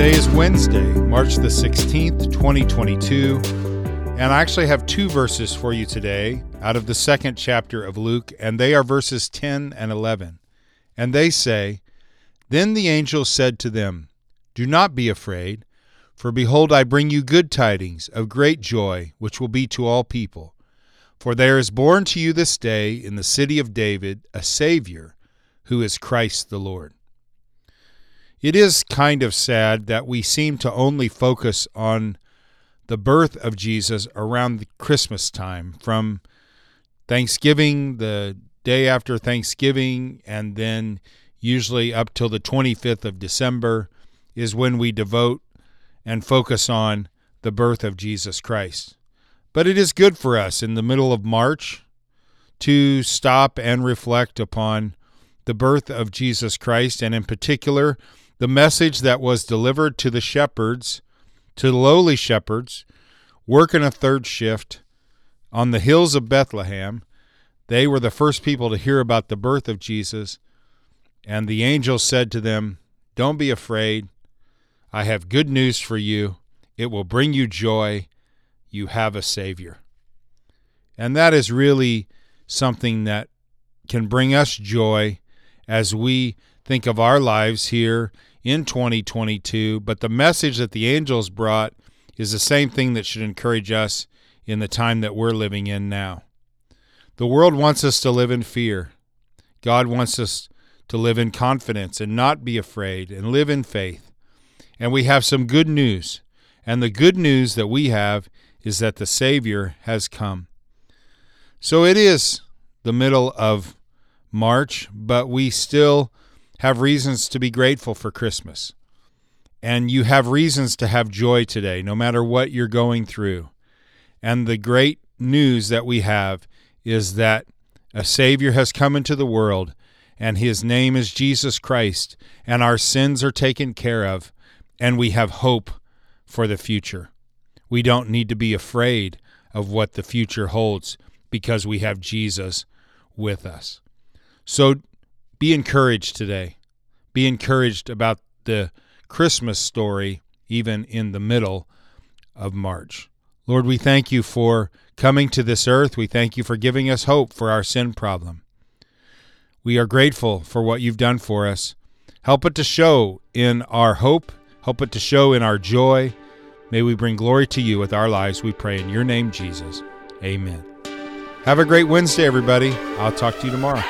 Today is Wednesday, March the 16th, 2022, and I actually have two verses for you today out of the second chapter of Luke, and they are verses 10 and 11. And they say, Then the angel said to them, Do not be afraid, for behold, I bring you good tidings of great joy, which will be to all people. For there is born to you this day in the city of David a Savior, who is Christ the Lord. It is kind of sad that we seem to only focus on the birth of Jesus around the Christmas time, from Thanksgiving, the day after Thanksgiving, and then usually up till the 25th of December is when we devote and focus on the birth of Jesus Christ. But it is good for us in the middle of March to stop and reflect upon the birth of Jesus Christ, and in particular, the message that was delivered to the shepherds, to the lowly shepherds, working a third shift on the hills of Bethlehem. They were the first people to hear about the birth of Jesus. And the angel said to them, Don't be afraid. I have good news for you. It will bring you joy. You have a Savior. And that is really something that can bring us joy as we think of our lives here in 2022, but the message that the angels brought is the same thing that should encourage us in the time that we're living in now. The world wants us to live in fear. God wants us to live in confidence and not be afraid and live in faith. And we have some good news. And the good news that we have is that the Savior has come. So it is the middle of March, but we still have reasons to be grateful for Christmas. And you have reasons to have joy today, no matter what you're going through. And the great news that we have is that a Savior has come into the world, and his name is Jesus Christ, and our sins are taken care of, and we have hope for the future. We don't need to be afraid of what the future holds because we have Jesus with us. So be encouraged today. Be encouraged about the Christmas story, even in the middle of March. Lord, we thank you for coming to this earth. We thank you for giving us hope for our sin problem. We are grateful for what you've done for us. Help it to show in our hope, help it to show in our joy. May we bring glory to you with our lives, we pray in your name, Jesus. Amen. Have a great Wednesday, everybody. I'll talk to you tomorrow.